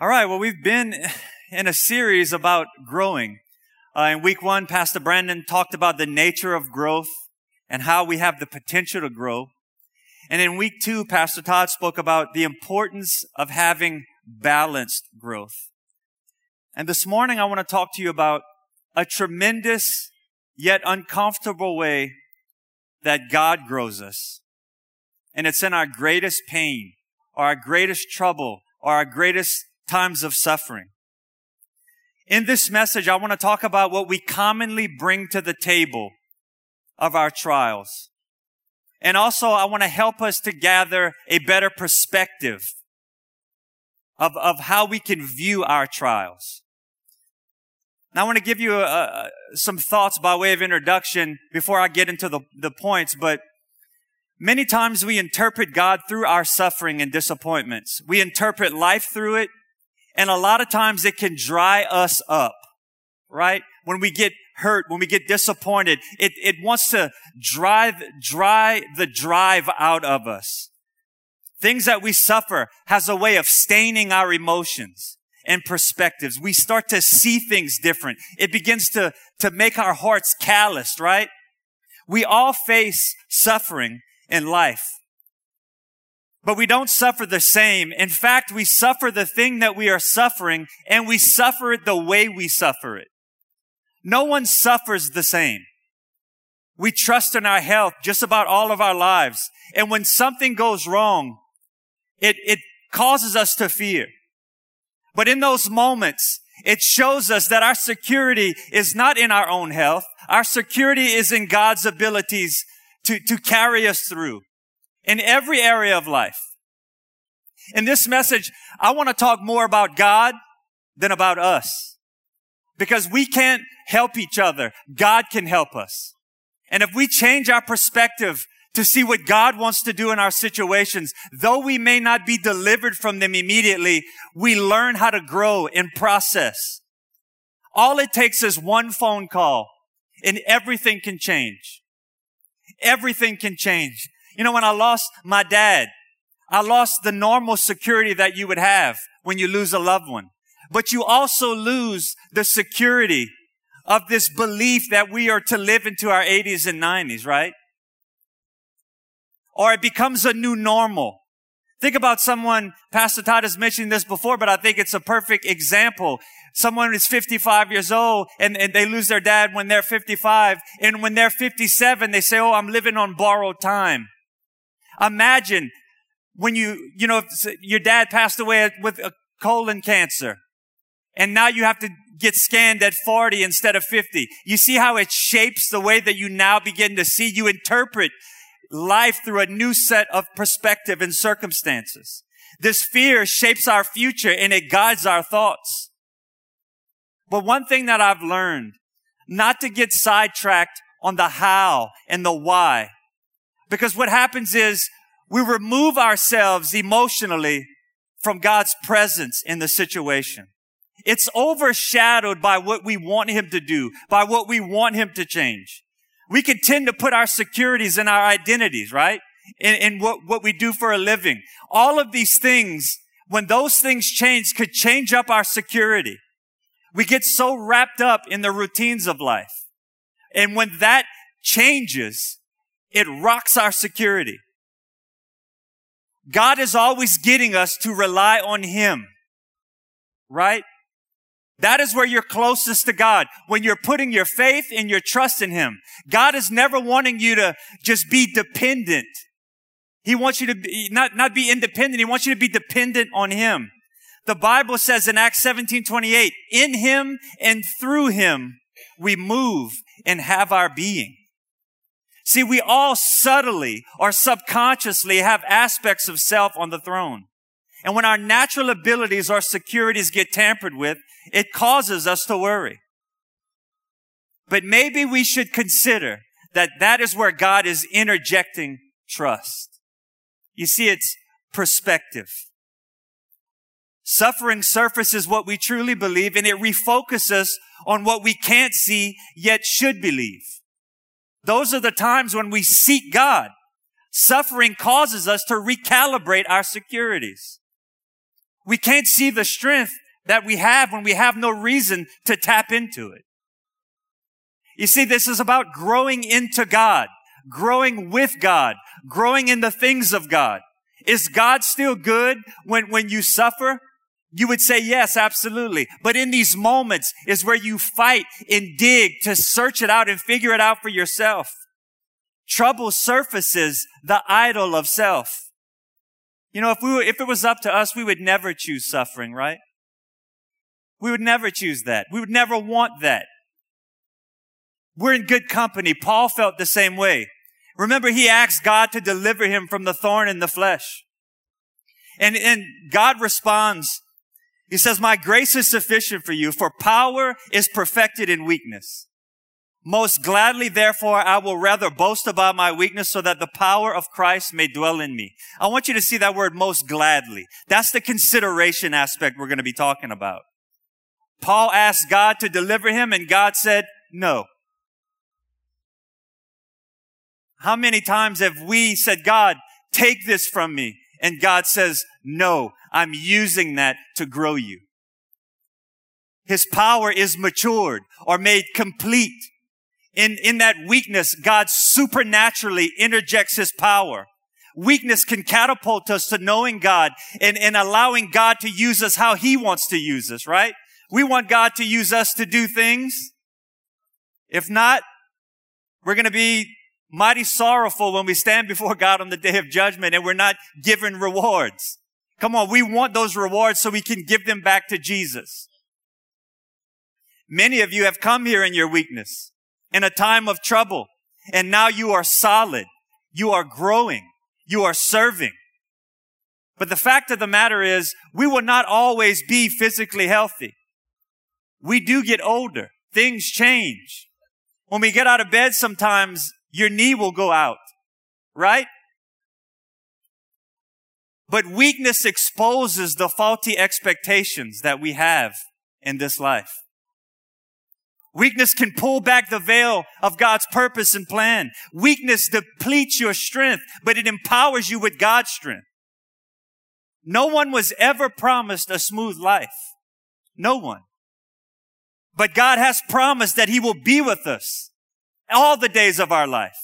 All right, well, we've been in a series about growing. Uh, in week one, Pastor Brandon talked about the nature of growth and how we have the potential to grow. And in week two, Pastor Todd spoke about the importance of having balanced growth. And this morning, I want to talk to you about a tremendous yet uncomfortable way that God grows us. And it's in our greatest pain our greatest trouble our greatest times of suffering. In this message, I want to talk about what we commonly bring to the table of our trials. And also, I want to help us to gather a better perspective of, of how we can view our trials. Now, I want to give you a, some thoughts by way of introduction before I get into the, the points, but many times we interpret God through our suffering and disappointments. We interpret life through it. And a lot of times it can dry us up, right? When we get hurt, when we get disappointed, it, it wants to drive, dry the drive out of us. Things that we suffer has a way of staining our emotions and perspectives. We start to see things different. It begins to, to make our hearts calloused, right? We all face suffering in life. But we don't suffer the same. In fact, we suffer the thing that we are suffering and we suffer it the way we suffer it. No one suffers the same. We trust in our health just about all of our lives. And when something goes wrong, it, it causes us to fear. But in those moments, it shows us that our security is not in our own health. Our security is in God's abilities to, to carry us through in every area of life. In this message, I want to talk more about God than about us. Because we can't help each other. God can help us. And if we change our perspective to see what God wants to do in our situations, though we may not be delivered from them immediately, we learn how to grow and process. All it takes is one phone call and everything can change. Everything can change. You know, when I lost my dad, I lost the normal security that you would have when you lose a loved one. But you also lose the security of this belief that we are to live into our 80s and 90s, right? Or it becomes a new normal. Think about someone, Pastor Todd has mentioned this before, but I think it's a perfect example. Someone is 55 years old and, and they lose their dad when they're 55. And when they're 57, they say, Oh, I'm living on borrowed time. Imagine when you, you know, your dad passed away with a colon cancer and now you have to get scanned at 40 instead of 50. You see how it shapes the way that you now begin to see. You interpret life through a new set of perspective and circumstances. This fear shapes our future and it guides our thoughts. But one thing that I've learned, not to get sidetracked on the how and the why. Because what happens is we remove ourselves emotionally from God's presence in the situation. It's overshadowed by what we want Him to do, by what we want Him to change. We can tend to put our securities in our identities, right? In, in what, what we do for a living. All of these things, when those things change, could change up our security. We get so wrapped up in the routines of life. And when that changes, it rocks our security. God is always getting us to rely on Him. Right? That is where you're closest to God. When you're putting your faith and your trust in Him. God is never wanting you to just be dependent. He wants you to be, not, not be independent. He wants you to be dependent on Him. The Bible says in Acts 17, 28, in Him and through Him we move and have our being. See, we all subtly or subconsciously have aspects of self on the throne. And when our natural abilities or securities get tampered with, it causes us to worry. But maybe we should consider that that is where God is interjecting trust. You see, it's perspective. Suffering surfaces what we truly believe and it refocuses on what we can't see yet should believe. Those are the times when we seek God. Suffering causes us to recalibrate our securities. We can't see the strength that we have when we have no reason to tap into it. You see, this is about growing into God, growing with God, growing in the things of God. Is God still good when, when you suffer? You would say yes, absolutely. But in these moments is where you fight and dig to search it out and figure it out for yourself. Trouble surfaces the idol of self. You know, if we were, if it was up to us, we would never choose suffering, right? We would never choose that. We would never want that. We're in good company. Paul felt the same way. Remember, he asked God to deliver him from the thorn in the flesh. And, and God responds, he says, my grace is sufficient for you, for power is perfected in weakness. Most gladly, therefore, I will rather boast about my weakness so that the power of Christ may dwell in me. I want you to see that word most gladly. That's the consideration aspect we're going to be talking about. Paul asked God to deliver him and God said, no. How many times have we said, God, take this from me? And God says, no, I'm using that to grow you. His power is matured or made complete. In, in that weakness, God supernaturally interjects his power. Weakness can catapult us to knowing God and, and allowing God to use us how he wants to use us, right? We want God to use us to do things. If not, we're going to be mighty sorrowful when we stand before God on the day of judgment and we're not given rewards. Come on, we want those rewards so we can give them back to Jesus. Many of you have come here in your weakness, in a time of trouble, and now you are solid. You are growing. You are serving. But the fact of the matter is, we will not always be physically healthy. We do get older. Things change. When we get out of bed sometimes, your knee will go out, right? But weakness exposes the faulty expectations that we have in this life. Weakness can pull back the veil of God's purpose and plan. Weakness depletes your strength, but it empowers you with God's strength. No one was ever promised a smooth life. No one. But God has promised that He will be with us all the days of our life.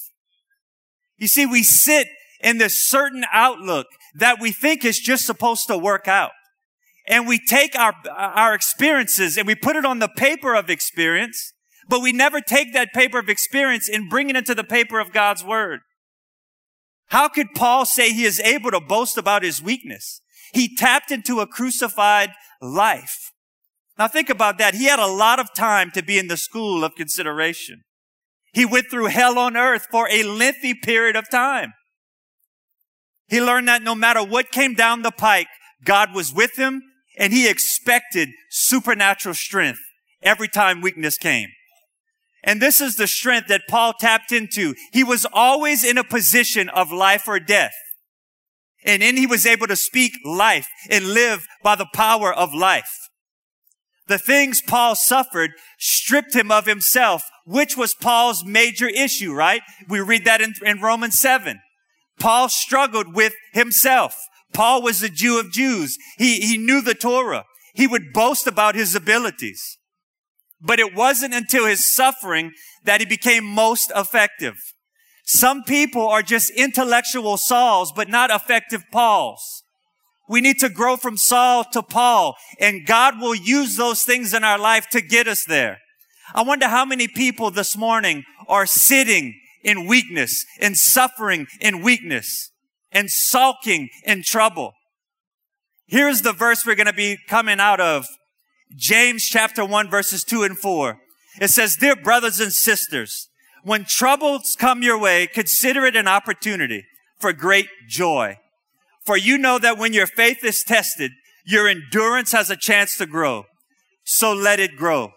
You see, we sit in this certain outlook that we think is just supposed to work out. And we take our, our experiences and we put it on the paper of experience, but we never take that paper of experience and bring it into the paper of God's word. How could Paul say he is able to boast about his weakness? He tapped into a crucified life. Now think about that. He had a lot of time to be in the school of consideration. He went through hell on earth for a lengthy period of time. He learned that no matter what came down the pike, God was with him and he expected supernatural strength every time weakness came. And this is the strength that Paul tapped into. He was always in a position of life or death. And then he was able to speak life and live by the power of life. The things Paul suffered stripped him of himself, which was Paul's major issue, right? We read that in, in Romans 7. Paul struggled with himself. Paul was a Jew of Jews. He, he knew the Torah. He would boast about his abilities. But it wasn't until his suffering that he became most effective. Some people are just intellectual Sauls, but not effective Pauls. We need to grow from Saul to Paul, and God will use those things in our life to get us there. I wonder how many people this morning are sitting in weakness, in suffering in weakness, and sulking in trouble. Here's the verse we're going to be coming out of. James chapter 1 verses 2 and 4. It says, Dear brothers and sisters, when troubles come your way, consider it an opportunity for great joy. For you know that when your faith is tested, your endurance has a chance to grow. So let it grow.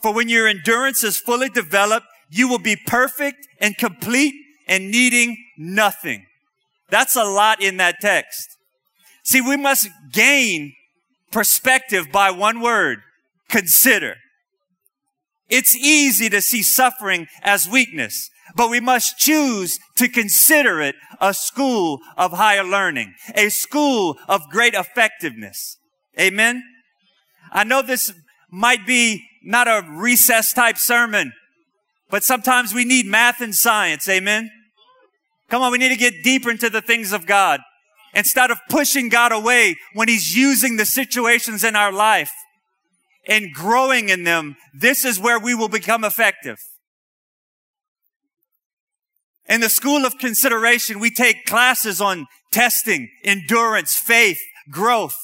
For when your endurance is fully developed, you will be perfect and complete and needing nothing. That's a lot in that text. See, we must gain perspective by one word, consider. It's easy to see suffering as weakness, but we must choose to consider it a school of higher learning, a school of great effectiveness. Amen. I know this might be not a recess type sermon, but sometimes we need math and science. Amen. Come on, we need to get deeper into the things of God instead of pushing God away when He's using the situations in our life and growing in them. This is where we will become effective. In the school of consideration, we take classes on testing, endurance, faith, growth.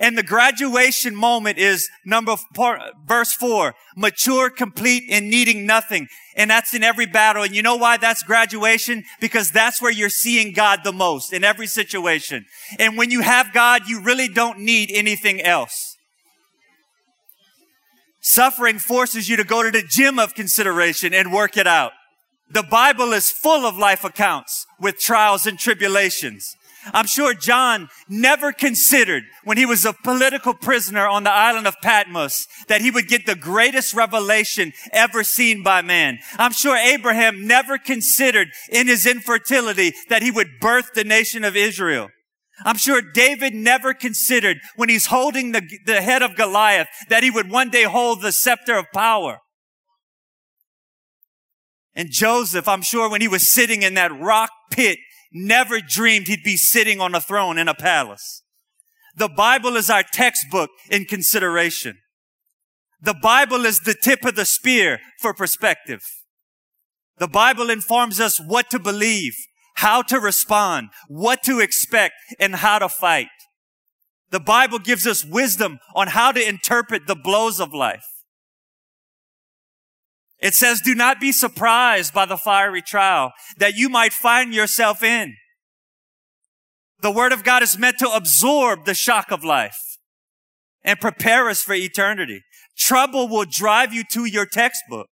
And the graduation moment is number four, verse four, mature, complete, and needing nothing. And that's in every battle. And you know why that's graduation? Because that's where you're seeing God the most in every situation. And when you have God, you really don't need anything else. Suffering forces you to go to the gym of consideration and work it out. The Bible is full of life accounts with trials and tribulations. I'm sure John never considered when he was a political prisoner on the island of Patmos that he would get the greatest revelation ever seen by man. I'm sure Abraham never considered in his infertility that he would birth the nation of Israel. I'm sure David never considered when he's holding the, the head of Goliath that he would one day hold the scepter of power. And Joseph, I'm sure when he was sitting in that rock pit, never dreamed he'd be sitting on a throne in a palace. The Bible is our textbook in consideration. The Bible is the tip of the spear for perspective. The Bible informs us what to believe, how to respond, what to expect, and how to fight. The Bible gives us wisdom on how to interpret the blows of life. It says, do not be surprised by the fiery trial that you might find yourself in. The word of God is meant to absorb the shock of life and prepare us for eternity. Trouble will drive you to your textbook.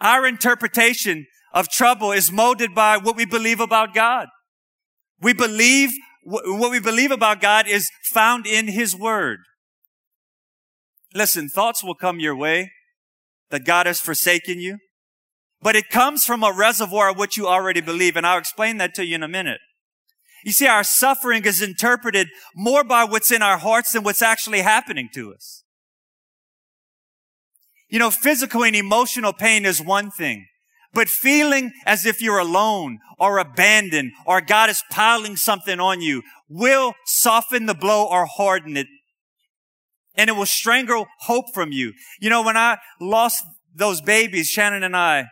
Our interpretation of trouble is molded by what we believe about God. We believe what we believe about God is found in His Word. Listen, thoughts will come your way that God has forsaken you, but it comes from a reservoir of what you already believe. And I'll explain that to you in a minute. You see, our suffering is interpreted more by what's in our hearts than what's actually happening to us. You know, physical and emotional pain is one thing, but feeling as if you're alone or abandoned or God is piling something on you will soften the blow or harden it and it will strangle hope from you. You know, when I lost those babies, Shannon and I,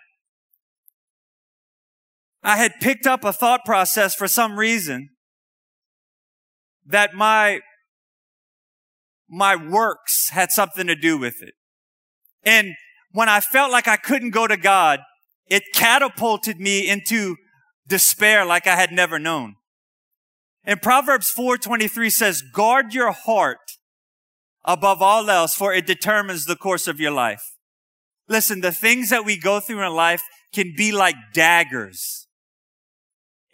I had picked up a thought process for some reason that my, my works had something to do with it. And when I felt like I couldn't go to God, it catapulted me into despair like I had never known. And Proverbs 4:23 says, "Guard your heart above all else, for it determines the course of your life. Listen, the things that we go through in life can be like daggers.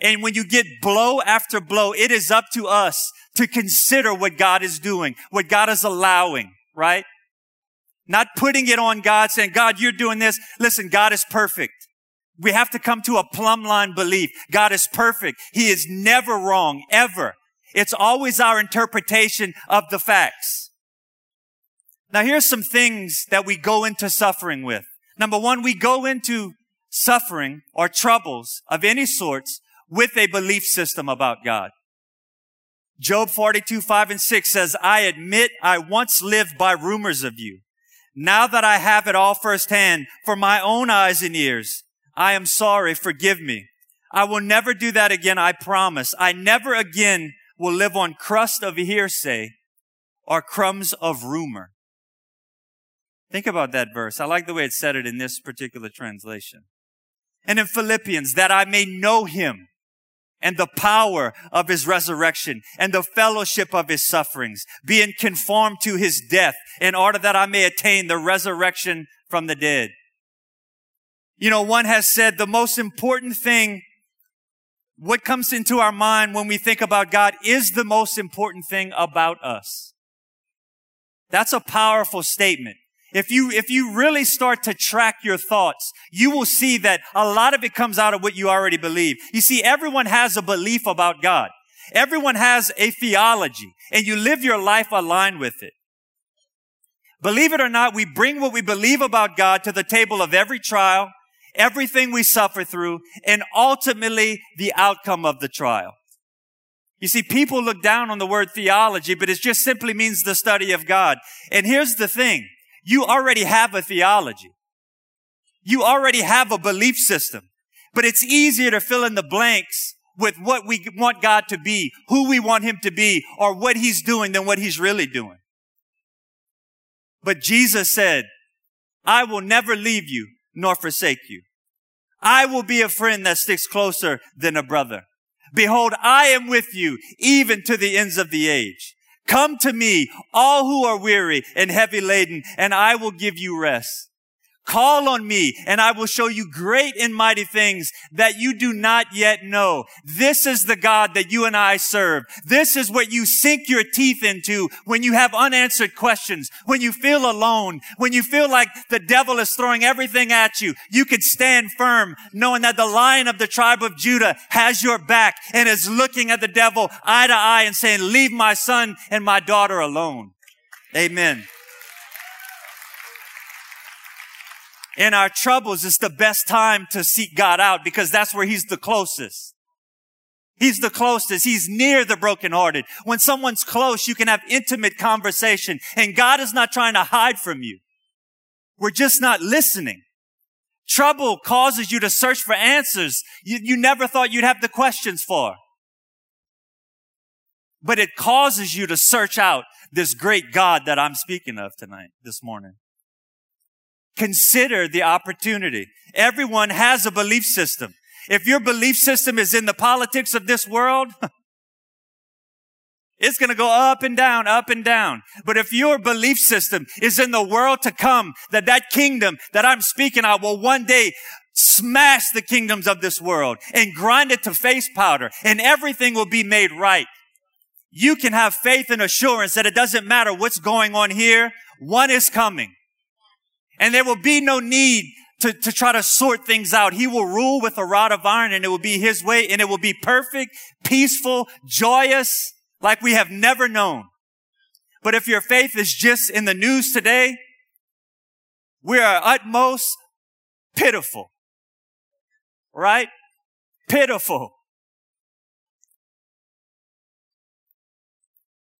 And when you get blow after blow, it is up to us to consider what God is doing, what God is allowing, right? Not putting it on God saying, God, you're doing this. Listen, God is perfect. We have to come to a plumb line belief. God is perfect. He is never wrong, ever. It's always our interpretation of the facts. Now here's some things that we go into suffering with. Number one, we go into suffering or troubles of any sorts with a belief system about God. Job 42, 5 and 6 says, I admit I once lived by rumors of you. Now that I have it all firsthand for my own eyes and ears, I am sorry. Forgive me. I will never do that again. I promise. I never again will live on crust of hearsay or crumbs of rumor. Think about that verse. I like the way it said it in this particular translation. And in Philippians, that I may know him and the power of his resurrection and the fellowship of his sufferings, being conformed to his death in order that I may attain the resurrection from the dead. You know, one has said the most important thing, what comes into our mind when we think about God is the most important thing about us. That's a powerful statement. If you, if you really start to track your thoughts, you will see that a lot of it comes out of what you already believe. You see, everyone has a belief about God. Everyone has a theology and you live your life aligned with it. Believe it or not, we bring what we believe about God to the table of every trial, everything we suffer through, and ultimately the outcome of the trial. You see, people look down on the word theology, but it just simply means the study of God. And here's the thing. You already have a theology. You already have a belief system, but it's easier to fill in the blanks with what we want God to be, who we want him to be, or what he's doing than what he's really doing. But Jesus said, I will never leave you nor forsake you. I will be a friend that sticks closer than a brother. Behold, I am with you even to the ends of the age. Come to me, all who are weary and heavy laden, and I will give you rest. Call on me and I will show you great and mighty things that you do not yet know. This is the God that you and I serve. This is what you sink your teeth into when you have unanswered questions, when you feel alone, when you feel like the devil is throwing everything at you. You can stand firm knowing that the lion of the tribe of Judah has your back and is looking at the devil eye to eye and saying, leave my son and my daughter alone. Amen. In our troubles, it's the best time to seek God out because that's where He's the closest. He's the closest. He's near the brokenhearted. When someone's close, you can have intimate conversation and God is not trying to hide from you. We're just not listening. Trouble causes you to search for answers you, you never thought you'd have the questions for. But it causes you to search out this great God that I'm speaking of tonight, this morning. Consider the opportunity. Everyone has a belief system. If your belief system is in the politics of this world, it's going to go up and down, up and down. But if your belief system is in the world to come, that that kingdom that I'm speaking of will one day smash the kingdoms of this world and grind it to face powder and everything will be made right. You can have faith and assurance that it doesn't matter what's going on here. One is coming. And there will be no need to, to try to sort things out. He will rule with a rod of iron and it will be his way and it will be perfect, peaceful, joyous, like we have never known. But if your faith is just in the news today, we are utmost pitiful. Right? Pitiful.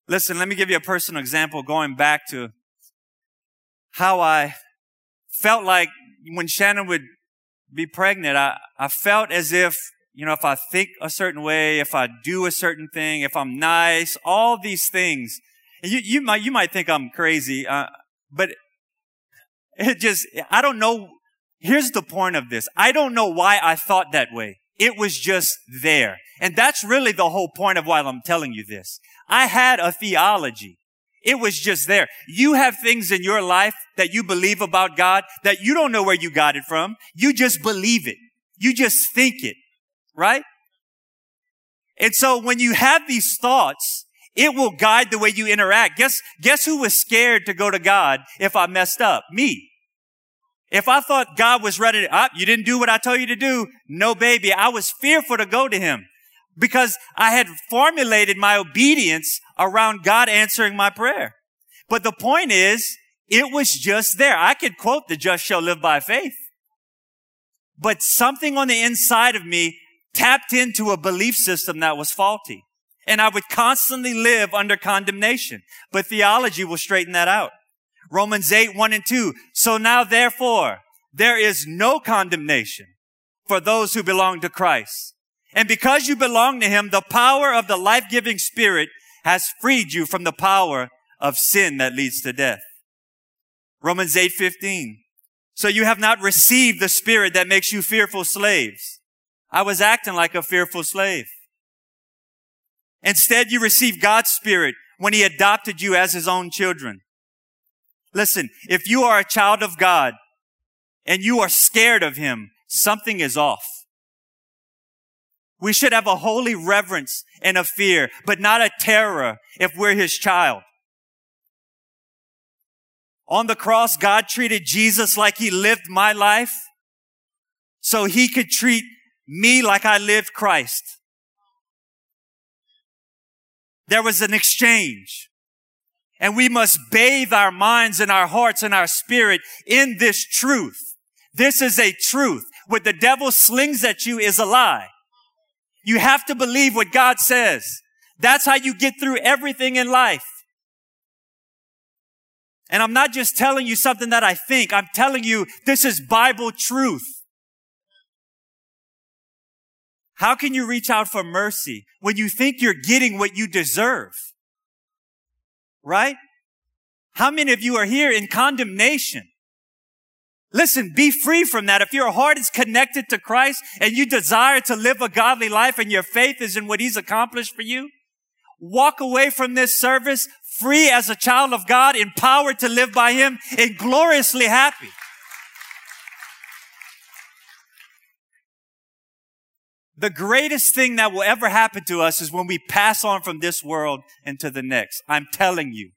Listen, let me give you a personal example going back to how I felt like when Shannon would be pregnant, I, I felt as if, you know, if I think a certain way, if I do a certain thing, if I'm nice, all these things, and you, you might, you might think I'm crazy, uh, but it just, I don't know. Here's the point of this. I don't know why I thought that way. It was just there. And that's really the whole point of why I'm telling you this. I had a theology. It was just there. You have things in your life that you believe about God that you don't know where you got it from. You just believe it. You just think it, right? And so when you have these thoughts, it will guide the way you interact. Guess, guess who was scared to go to God if I messed up? Me. If I thought God was ready to, ah, you didn't do what I told you to do. No, baby. I was fearful to go to him because I had formulated my obedience around God answering my prayer. But the point is, it was just there. I could quote the just shall live by faith. But something on the inside of me tapped into a belief system that was faulty. And I would constantly live under condemnation. But theology will straighten that out. Romans 8, 1 and 2. So now therefore, there is no condemnation for those who belong to Christ. And because you belong to him, the power of the life-giving spirit has freed you from the power of sin that leads to death. Romans 8:15. So you have not received the spirit that makes you fearful slaves. I was acting like a fearful slave. Instead, you received God's spirit when he adopted you as his own children. Listen, if you are a child of God and you are scared of him, something is off. We should have a holy reverence and a fear, but not a terror if we're his child. On the cross, God treated Jesus like he lived my life so he could treat me like I lived Christ. There was an exchange. And we must bathe our minds and our hearts and our spirit in this truth. This is a truth. What the devil slings at you is a lie. You have to believe what God says. That's how you get through everything in life. And I'm not just telling you something that I think. I'm telling you this is Bible truth. How can you reach out for mercy when you think you're getting what you deserve? Right? How many of you are here in condemnation? Listen, be free from that. If your heart is connected to Christ and you desire to live a godly life and your faith is in what He's accomplished for you, walk away from this service free as a child of God, empowered to live by Him, and gloriously happy. The greatest thing that will ever happen to us is when we pass on from this world into the next. I'm telling you.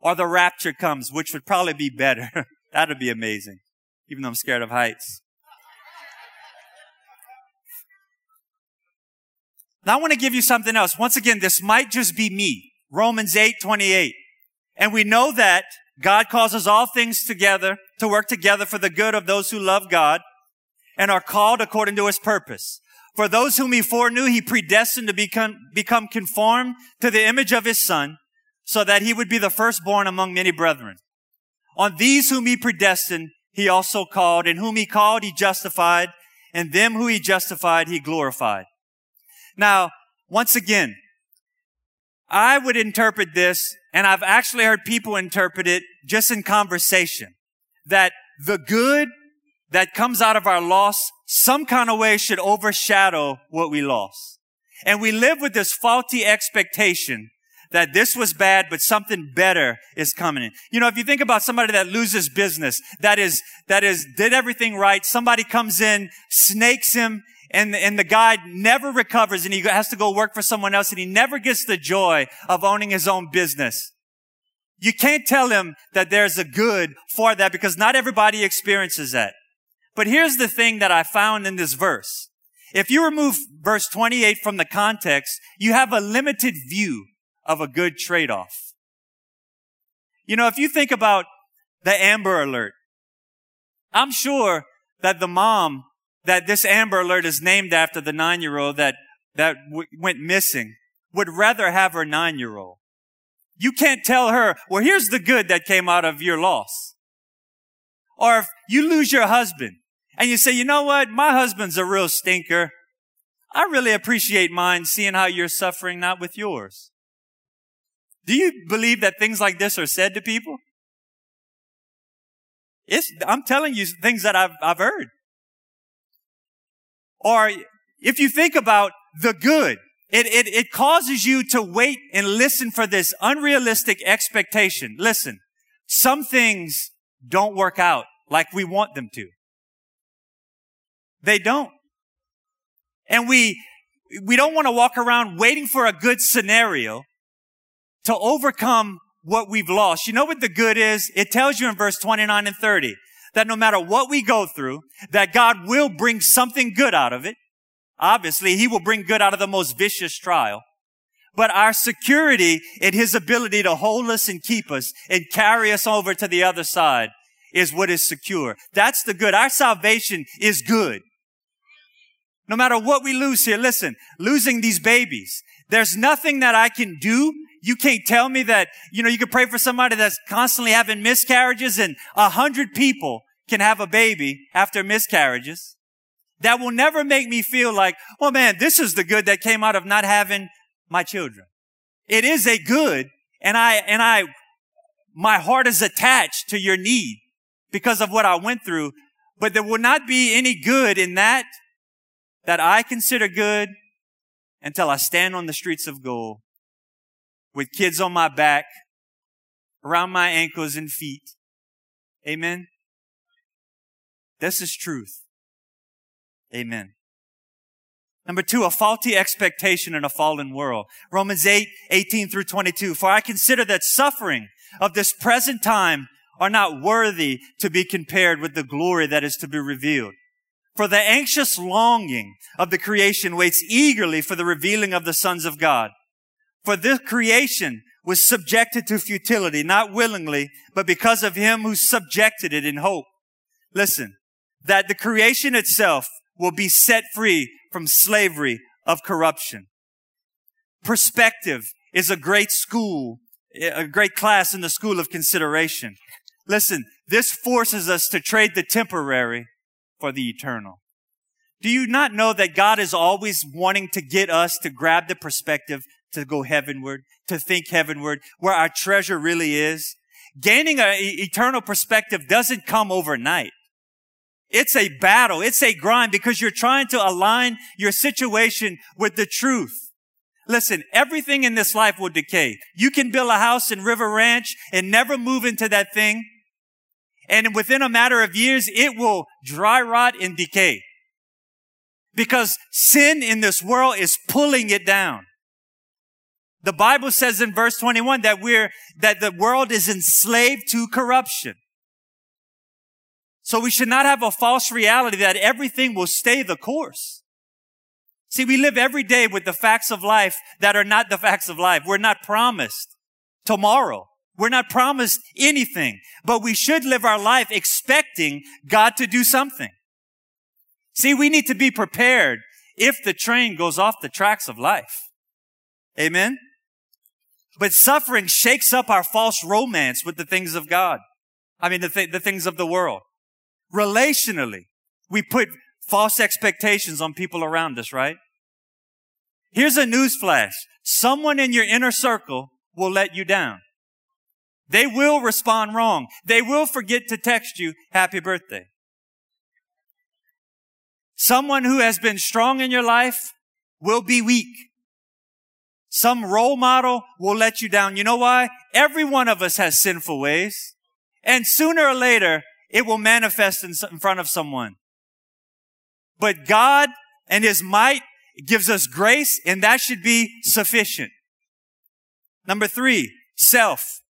Or the rapture comes, which would probably be better. That'd be amazing. Even though I'm scared of heights. Now I want to give you something else. Once again, this might just be me. Romans 8, 28. And we know that God causes all things together to work together for the good of those who love God and are called according to his purpose. For those whom he foreknew, he predestined to become, become conformed to the image of his son, so that he would be the firstborn among many brethren. On these whom he predestined, he also called, and whom he called, he justified, and them who he justified, he glorified. Now, once again, I would interpret this, and I've actually heard people interpret it just in conversation, that the good that comes out of our loss some kind of way should overshadow what we lost. And we live with this faulty expectation that this was bad, but something better is coming in. You know, if you think about somebody that loses business, that is, that is, did everything right, somebody comes in, snakes him, and, and the guy never recovers and he has to go work for someone else and he never gets the joy of owning his own business. You can't tell him that there's a good for that because not everybody experiences that. But here's the thing that I found in this verse. If you remove verse 28 from the context, you have a limited view of a good trade-off. You know, if you think about the Amber Alert, I'm sure that the mom that this Amber Alert is named after the nine-year-old that, that w- went missing would rather have her nine-year-old. You can't tell her, well, here's the good that came out of your loss. Or if you lose your husband, and you say, you know what? My husband's a real stinker. I really appreciate mine seeing how you're suffering, not with yours. Do you believe that things like this are said to people? It's, I'm telling you things that I've, I've heard. Or if you think about the good, it, it, it causes you to wait and listen for this unrealistic expectation. Listen, some things don't work out like we want them to. They don't. And we, we don't want to walk around waiting for a good scenario to overcome what we've lost. You know what the good is? It tells you in verse 29 and 30 that no matter what we go through, that God will bring something good out of it. Obviously, He will bring good out of the most vicious trial. But our security in His ability to hold us and keep us and carry us over to the other side is what is secure. That's the good. Our salvation is good. No matter what we lose here, listen, losing these babies, there's nothing that I can do. You can't tell me that, you know, you can pray for somebody that's constantly having miscarriages and a hundred people can have a baby after miscarriages. That will never make me feel like, oh man, this is the good that came out of not having my children. It is a good and I, and I, my heart is attached to your need because of what I went through, but there will not be any good in that that I consider good until I stand on the streets of gold with kids on my back, around my ankles and feet. Amen. This is truth. Amen. Number two, a faulty expectation in a fallen world. Romans 8, 18 through 22. For I consider that suffering of this present time are not worthy to be compared with the glory that is to be revealed. For the anxious longing of the creation waits eagerly for the revealing of the sons of God. For this creation was subjected to futility, not willingly, but because of him who subjected it in hope. Listen, that the creation itself will be set free from slavery of corruption. Perspective is a great school, a great class in the school of consideration. Listen, this forces us to trade the temporary for the eternal. Do you not know that God is always wanting to get us to grab the perspective to go heavenward, to think heavenward, where our treasure really is? Gaining an eternal perspective doesn't come overnight. It's a battle. It's a grind because you're trying to align your situation with the truth. Listen, everything in this life will decay. You can build a house in River Ranch and never move into that thing. And within a matter of years, it will dry rot and decay. Because sin in this world is pulling it down. The Bible says in verse 21 that we're, that the world is enslaved to corruption. So we should not have a false reality that everything will stay the course. See, we live every day with the facts of life that are not the facts of life. We're not promised tomorrow. We're not promised anything, but we should live our life expecting God to do something. See, we need to be prepared if the train goes off the tracks of life. Amen. But suffering shakes up our false romance with the things of God. I mean, the, th- the things of the world. Relationally, we put false expectations on people around us, right? Here's a news flash. Someone in your inner circle will let you down. They will respond wrong. They will forget to text you happy birthday. Someone who has been strong in your life will be weak. Some role model will let you down. You know why? Every one of us has sinful ways. And sooner or later, it will manifest in, in front of someone. But God and His might gives us grace and that should be sufficient. Number three, self.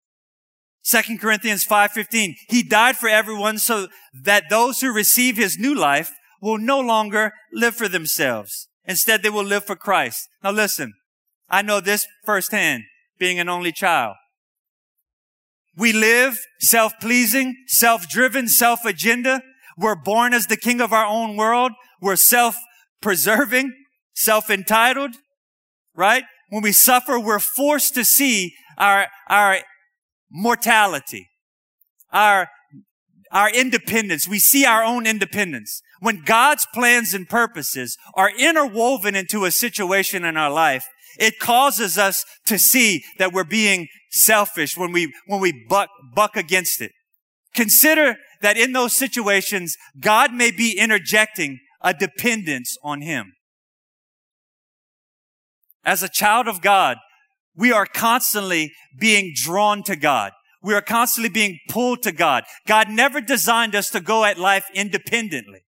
2 Corinthians 5:15. He died for everyone so that those who receive his new life will no longer live for themselves. Instead, they will live for Christ. Now listen, I know this firsthand, being an only child. We live self-pleasing, self-driven, self-agenda. We're born as the king of our own world. We're self-preserving, self-entitled, right? When we suffer, we're forced to see our, our mortality, our, our independence. We see our own independence. When God's plans and purposes are interwoven into a situation in our life, it causes us to see that we're being selfish when we, when we buck, buck against it. Consider that in those situations, God may be interjecting a dependence on Him. As a child of God, we are constantly being drawn to God. We are constantly being pulled to God. God never designed us to go at life independently.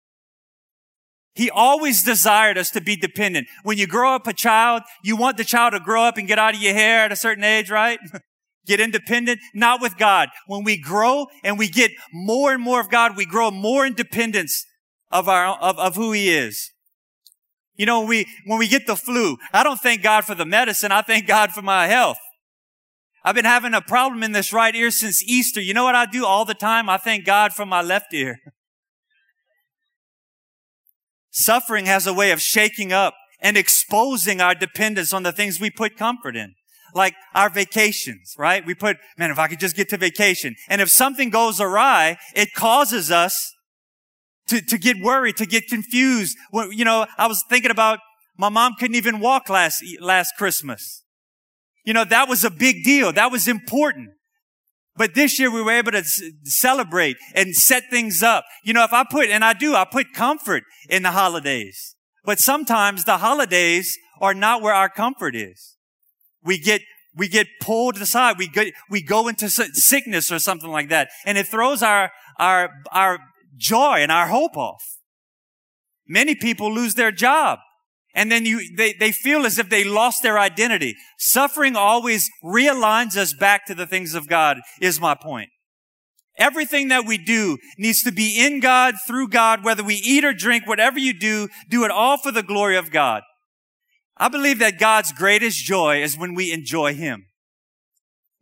He always desired us to be dependent. When you grow up a child, you want the child to grow up and get out of your hair at a certain age, right? get independent. Not with God. When we grow and we get more and more of God, we grow more independence of our, of, of who He is. You know, we, when we get the flu, I don't thank God for the medicine. I thank God for my health. I've been having a problem in this right ear since Easter. You know what I do all the time? I thank God for my left ear. Suffering has a way of shaking up and exposing our dependence on the things we put comfort in. Like our vacations, right? We put, man, if I could just get to vacation. And if something goes awry, it causes us to, to get worried, to get confused. Well, you know, I was thinking about my mom couldn't even walk last, last Christmas. You know, that was a big deal. That was important. But this year we were able to celebrate and set things up. You know, if I put, and I do, I put comfort in the holidays. But sometimes the holidays are not where our comfort is. We get, we get pulled aside. We go, we go into sickness or something like that. And it throws our, our, our joy and our hope off. Many people lose their job and then you, they, they feel as if they lost their identity. Suffering always realigns us back to the things of God, is my point. Everything that we do needs to be in God, through God, whether we eat or drink, whatever you do, do it all for the glory of God. I believe that God's greatest joy is when we enjoy Him.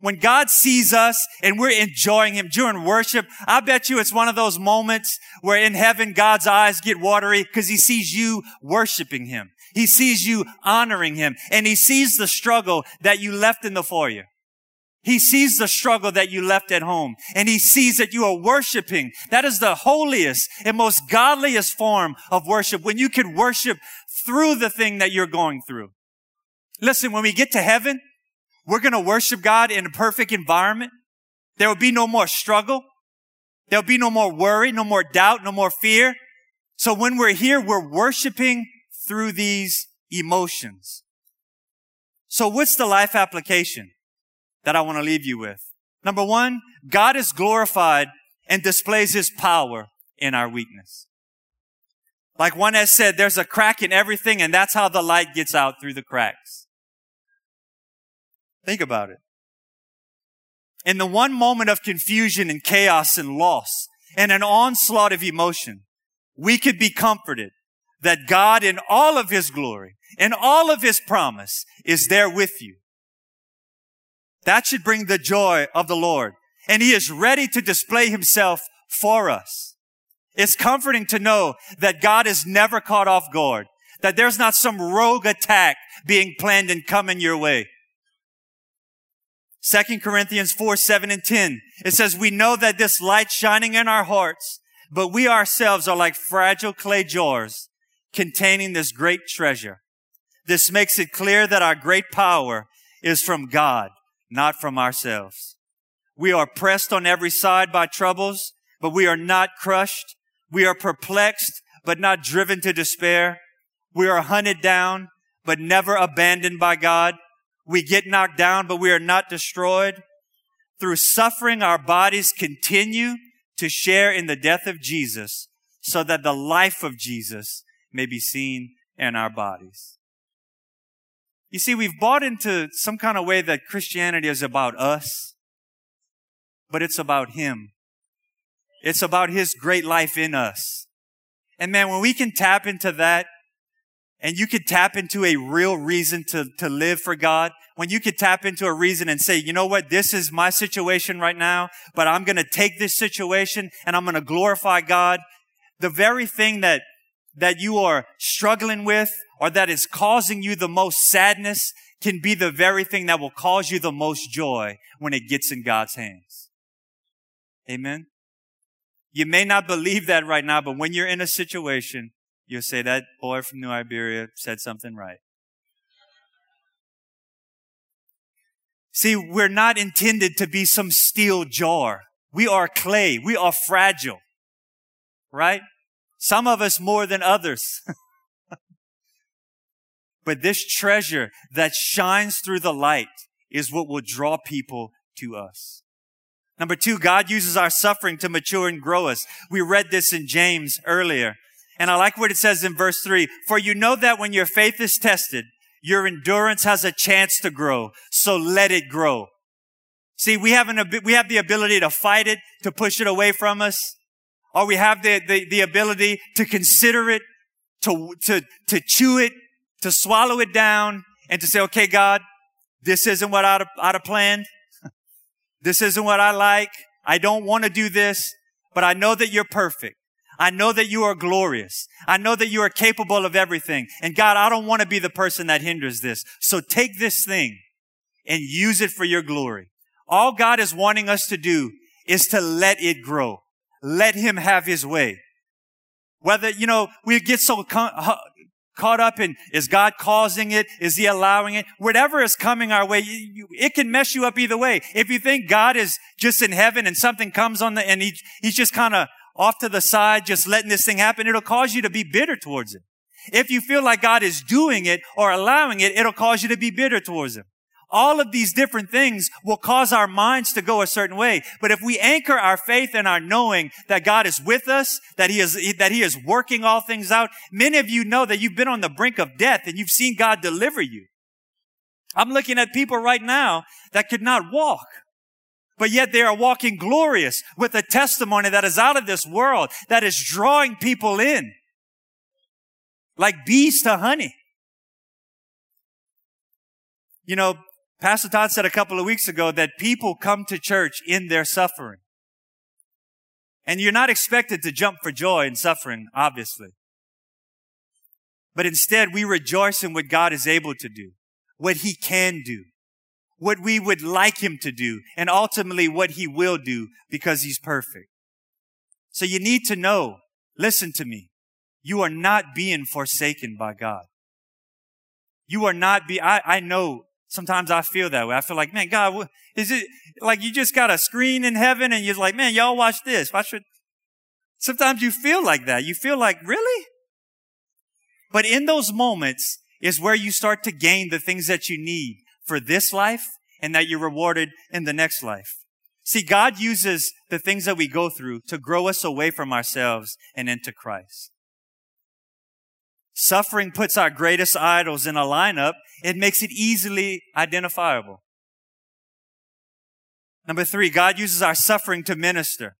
When God sees us and we're enjoying Him during worship, I bet you it's one of those moments where in heaven God's eyes get watery because He sees you worshiping Him. He sees you honoring Him and He sees the struggle that you left in the foyer. He sees the struggle that you left at home and he sees that you are worshiping. That is the holiest and most godliest form of worship when you can worship through the thing that you're going through. Listen, when we get to heaven, we're going to worship God in a perfect environment. There will be no more struggle. There'll be no more worry, no more doubt, no more fear. So when we're here, we're worshiping through these emotions. So what's the life application? that I want to leave you with. Number one, God is glorified and displays his power in our weakness. Like one has said, there's a crack in everything and that's how the light gets out through the cracks. Think about it. In the one moment of confusion and chaos and loss and an onslaught of emotion, we could be comforted that God in all of his glory, in all of his promise is there with you that should bring the joy of the Lord. And he is ready to display himself for us. It's comforting to know that God is never caught off guard, that there's not some rogue attack being planned and coming your way. Second Corinthians 4, 7 and 10. It says, we know that this light shining in our hearts, but we ourselves are like fragile clay jars containing this great treasure. This makes it clear that our great power is from God not from ourselves. We are pressed on every side by troubles, but we are not crushed. We are perplexed, but not driven to despair. We are hunted down, but never abandoned by God. We get knocked down, but we are not destroyed. Through suffering, our bodies continue to share in the death of Jesus so that the life of Jesus may be seen in our bodies. You see, we've bought into some kind of way that Christianity is about us, but it's about Him. It's about His great life in us. And man, when we can tap into that, and you could tap into a real reason to, to live for God, when you could tap into a reason and say, you know what, this is my situation right now, but I'm going to take this situation and I'm going to glorify God. The very thing that, that you are struggling with, or that is causing you the most sadness can be the very thing that will cause you the most joy when it gets in God's hands. Amen. You may not believe that right now, but when you're in a situation, you'll say that boy from New Iberia said something right. See, we're not intended to be some steel jar. We are clay. We are fragile. Right? Some of us more than others. But this treasure that shines through the light is what will draw people to us. Number two, God uses our suffering to mature and grow us. We read this in James earlier. And I like what it says in verse three. For you know that when your faith is tested, your endurance has a chance to grow. So let it grow. See, we have an, we have the ability to fight it, to push it away from us, or we have the, the, the ability to consider it, to, to, to chew it, to swallow it down and to say, okay, God, this isn't what I'd, I'd have planned. this isn't what I like. I don't want to do this, but I know that you're perfect. I know that you are glorious. I know that you are capable of everything. And God, I don't want to be the person that hinders this. So take this thing and use it for your glory. All God is wanting us to do is to let it grow. Let him have his way. Whether, you know, we get so caught up in, is God causing it? Is he allowing it? Whatever is coming our way, it can mess you up either way. If you think God is just in heaven and something comes on the, and he, he's just kind of off to the side, just letting this thing happen, it'll cause you to be bitter towards him. If you feel like God is doing it or allowing it, it'll cause you to be bitter towards him. All of these different things will cause our minds to go a certain way. But if we anchor our faith and our knowing that God is with us, that He is, that He is working all things out, many of you know that you've been on the brink of death and you've seen God deliver you. I'm looking at people right now that could not walk. But yet they are walking glorious with a testimony that is out of this world, that is drawing people in. Like bees to honey. You know, Pastor Todd said a couple of weeks ago that people come to church in their suffering. And you're not expected to jump for joy in suffering, obviously. But instead, we rejoice in what God is able to do, what He can do, what we would like Him to do, and ultimately what He will do because He's perfect. So you need to know, listen to me, you are not being forsaken by God. You are not be, I, I know sometimes I feel that way. I feel like, man, God, is it like you just got a screen in heaven and you're like, man, y'all watch this. Watch should? Sometimes you feel like that. You feel like, really? But in those moments is where you start to gain the things that you need for this life and that you're rewarded in the next life. See, God uses the things that we go through to grow us away from ourselves and into Christ. Suffering puts our greatest idols in a lineup. It makes it easily identifiable. Number three, God uses our suffering to minister.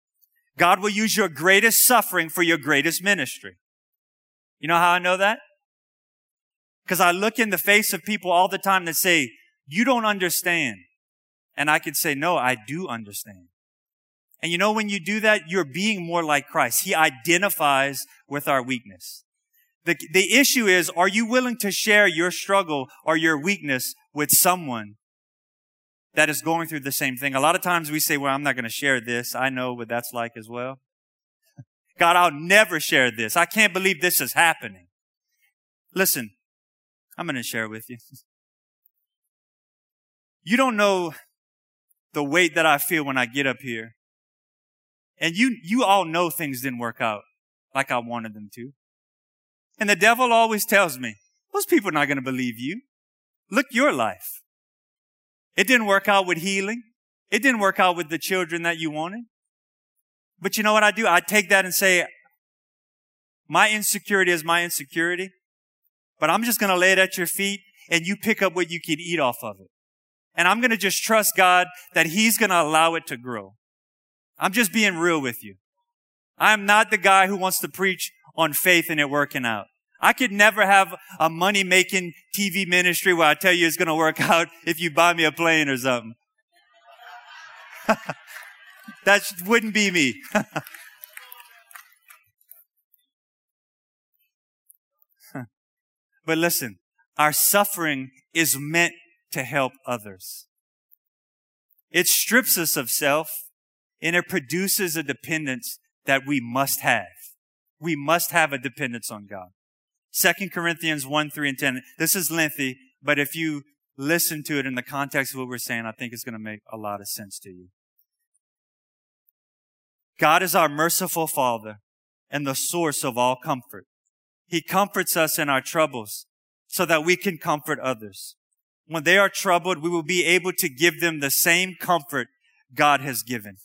God will use your greatest suffering for your greatest ministry. You know how I know that? Because I look in the face of people all the time that say, you don't understand. And I can say, no, I do understand. And you know, when you do that, you're being more like Christ. He identifies with our weakness. The, the issue is, are you willing to share your struggle or your weakness with someone that is going through the same thing? A lot of times we say, well, I'm not going to share this. I know what that's like as well. God, I'll never share this. I can't believe this is happening. Listen, I'm going to share with you. You don't know the weight that I feel when I get up here. And you, you all know things didn't work out like I wanted them to. And the devil always tells me, those people are not going to believe you. Look your life. It didn't work out with healing. It didn't work out with the children that you wanted. But you know what I do? I take that and say, my insecurity is my insecurity, but I'm just going to lay it at your feet and you pick up what you can eat off of it. And I'm going to just trust God that He's going to allow it to grow. I'm just being real with you. I'm not the guy who wants to preach on faith and it working out. I could never have a money making TV ministry where I tell you it's going to work out if you buy me a plane or something. that wouldn't be me. but listen, our suffering is meant to help others. It strips us of self and it produces a dependence that we must have. We must have a dependence on God. Second Corinthians 1, 3, and 10. This is lengthy, but if you listen to it in the context of what we're saying, I think it's going to make a lot of sense to you. God is our merciful Father and the source of all comfort. He comforts us in our troubles so that we can comfort others. When they are troubled, we will be able to give them the same comfort God has given.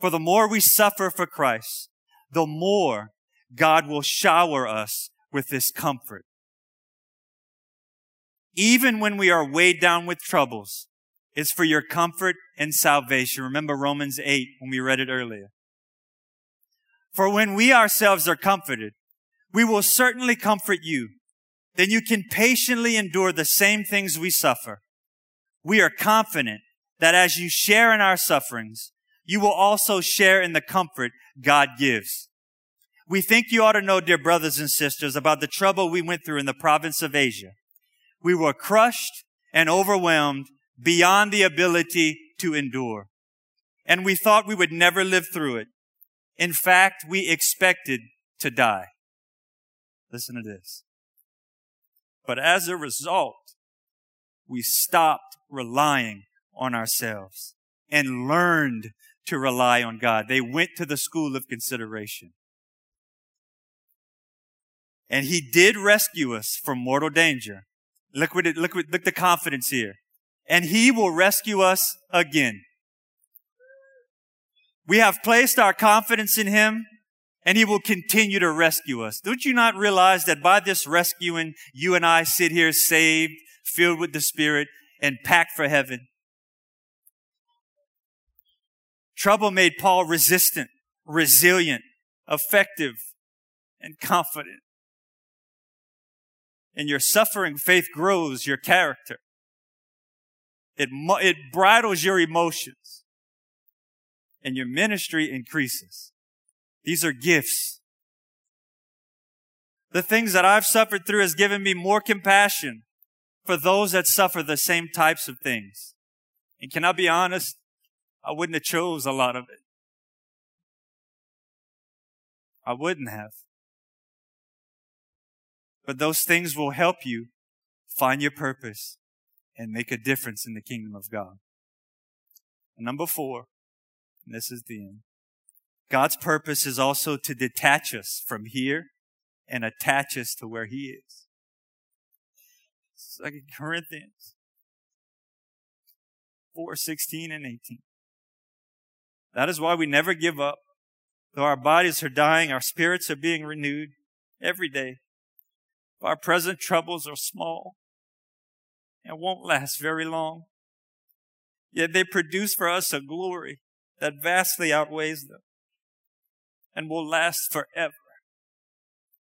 For the more we suffer for Christ, the more God will shower us with this comfort. Even when we are weighed down with troubles, it's for your comfort and salvation. Remember Romans 8 when we read it earlier. For when we ourselves are comforted, we will certainly comfort you. Then you can patiently endure the same things we suffer. We are confident that as you share in our sufferings, you will also share in the comfort God gives. We think you ought to know, dear brothers and sisters, about the trouble we went through in the province of Asia. We were crushed and overwhelmed beyond the ability to endure. And we thought we would never live through it. In fact, we expected to die. Listen to this. But as a result, we stopped relying on ourselves and learned to rely on God. They went to the school of consideration. And he did rescue us from mortal danger. Look it, look what, look the confidence here. And he will rescue us again. We have placed our confidence in him and he will continue to rescue us. Don't you not realize that by this rescuing, you and I sit here saved, filled with the Spirit, and packed for heaven? Trouble made Paul resistant, resilient, effective, and confident. In your suffering, faith grows your character. It, it bridles your emotions and your ministry increases. These are gifts. The things that I've suffered through has given me more compassion for those that suffer the same types of things. And can I be honest? I wouldn't have chose a lot of it. I wouldn't have. But those things will help you find your purpose and make a difference in the kingdom of God. And number four, and this is the end. God's purpose is also to detach us from here and attach us to where He is. Second Corinthians 4, 16 and 18. That is why we never give up. Though our bodies are dying, our spirits are being renewed every day. Our present troubles are small and won't last very long. Yet they produce for us a glory that vastly outweighs them and will last forever.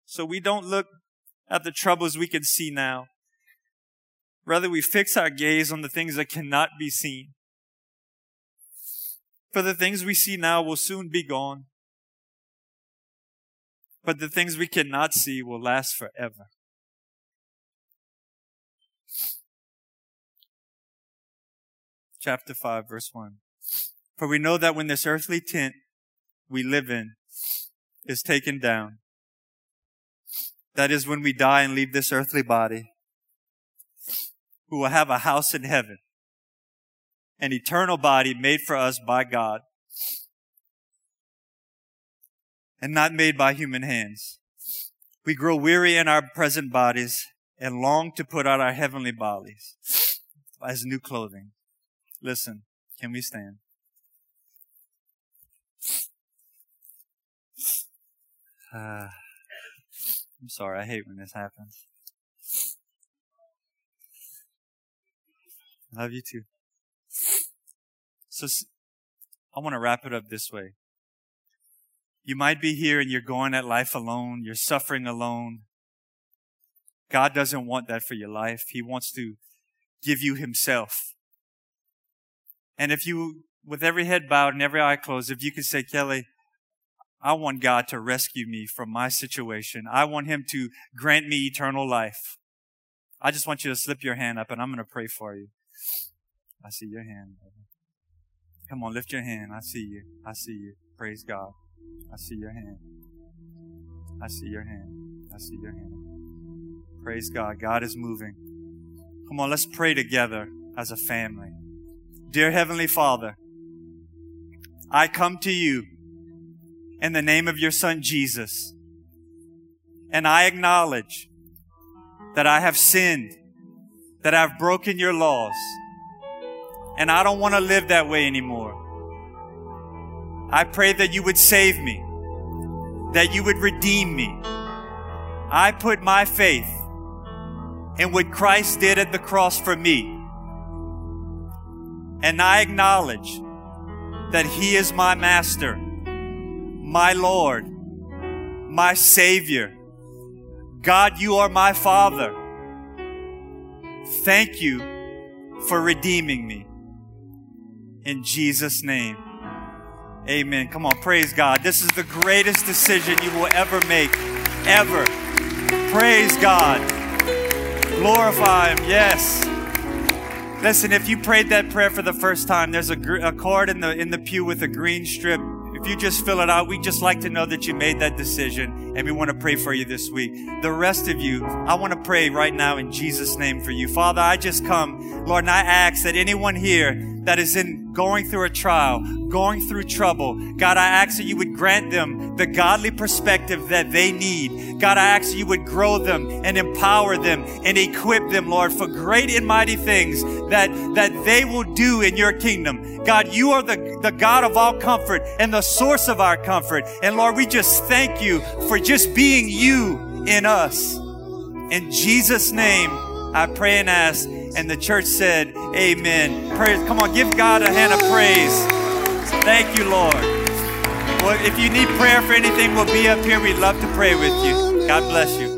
So we don't look at the troubles we can see now. Rather, we fix our gaze on the things that cannot be seen. For the things we see now will soon be gone. But the things we cannot see will last forever. Chapter 5, verse 1. For we know that when this earthly tent we live in is taken down, that is when we die and leave this earthly body, who will have a house in heaven, an eternal body made for us by God and not made by human hands. We grow weary in our present bodies and long to put on our heavenly bodies as new clothing. Listen, can we stand? Uh, I'm sorry, I hate when this happens. Love you too. So I want to wrap it up this way. You might be here and you're going at life alone. You're suffering alone. God doesn't want that for your life. He wants to give you himself. And if you, with every head bowed and every eye closed, if you could say, Kelly, I want God to rescue me from my situation. I want him to grant me eternal life. I just want you to slip your hand up and I'm going to pray for you. I see your hand. Come on, lift your hand. I see you. I see you. Praise God. I see your hand. I see your hand. I see your hand. Praise God. God is moving. Come on, let's pray together as a family. Dear Heavenly Father, I come to you in the name of your Son Jesus, and I acknowledge that I have sinned that I've broken your laws. And I don't want to live that way anymore. I pray that you would save me, that you would redeem me. I put my faith in what Christ did at the cross for me. And I acknowledge that He is my Master, my Lord, my Savior. God, you are my Father. Thank you for redeeming me. In Jesus' name. Amen. Come on, praise God. This is the greatest decision you will ever make. Ever. Praise God. Glorify Him. Yes. Listen, if you prayed that prayer for the first time, there's a, gr- a card in the, in the pew with a green strip. If you just fill it out, we'd just like to know that you made that decision and we want to pray for you this week. The rest of you, I want to pray right now in Jesus' name for you. Father, I just come, Lord, and I ask that anyone here that is in going through a trial, going through trouble. God, I ask that you would grant them the godly perspective that they need. God, I ask that you would grow them and empower them and equip them, Lord, for great and mighty things that, that they will do in your kingdom. God, you are the, the God of all comfort and the source of our comfort. And Lord, we just thank you for just being you in us. In Jesus' name, I pray and ask. And the church said, Amen. Praise. Come on, give God a hand of praise. Thank you, Lord. Well, if you need prayer for anything, we'll be up here. We'd love to pray with you. God bless you.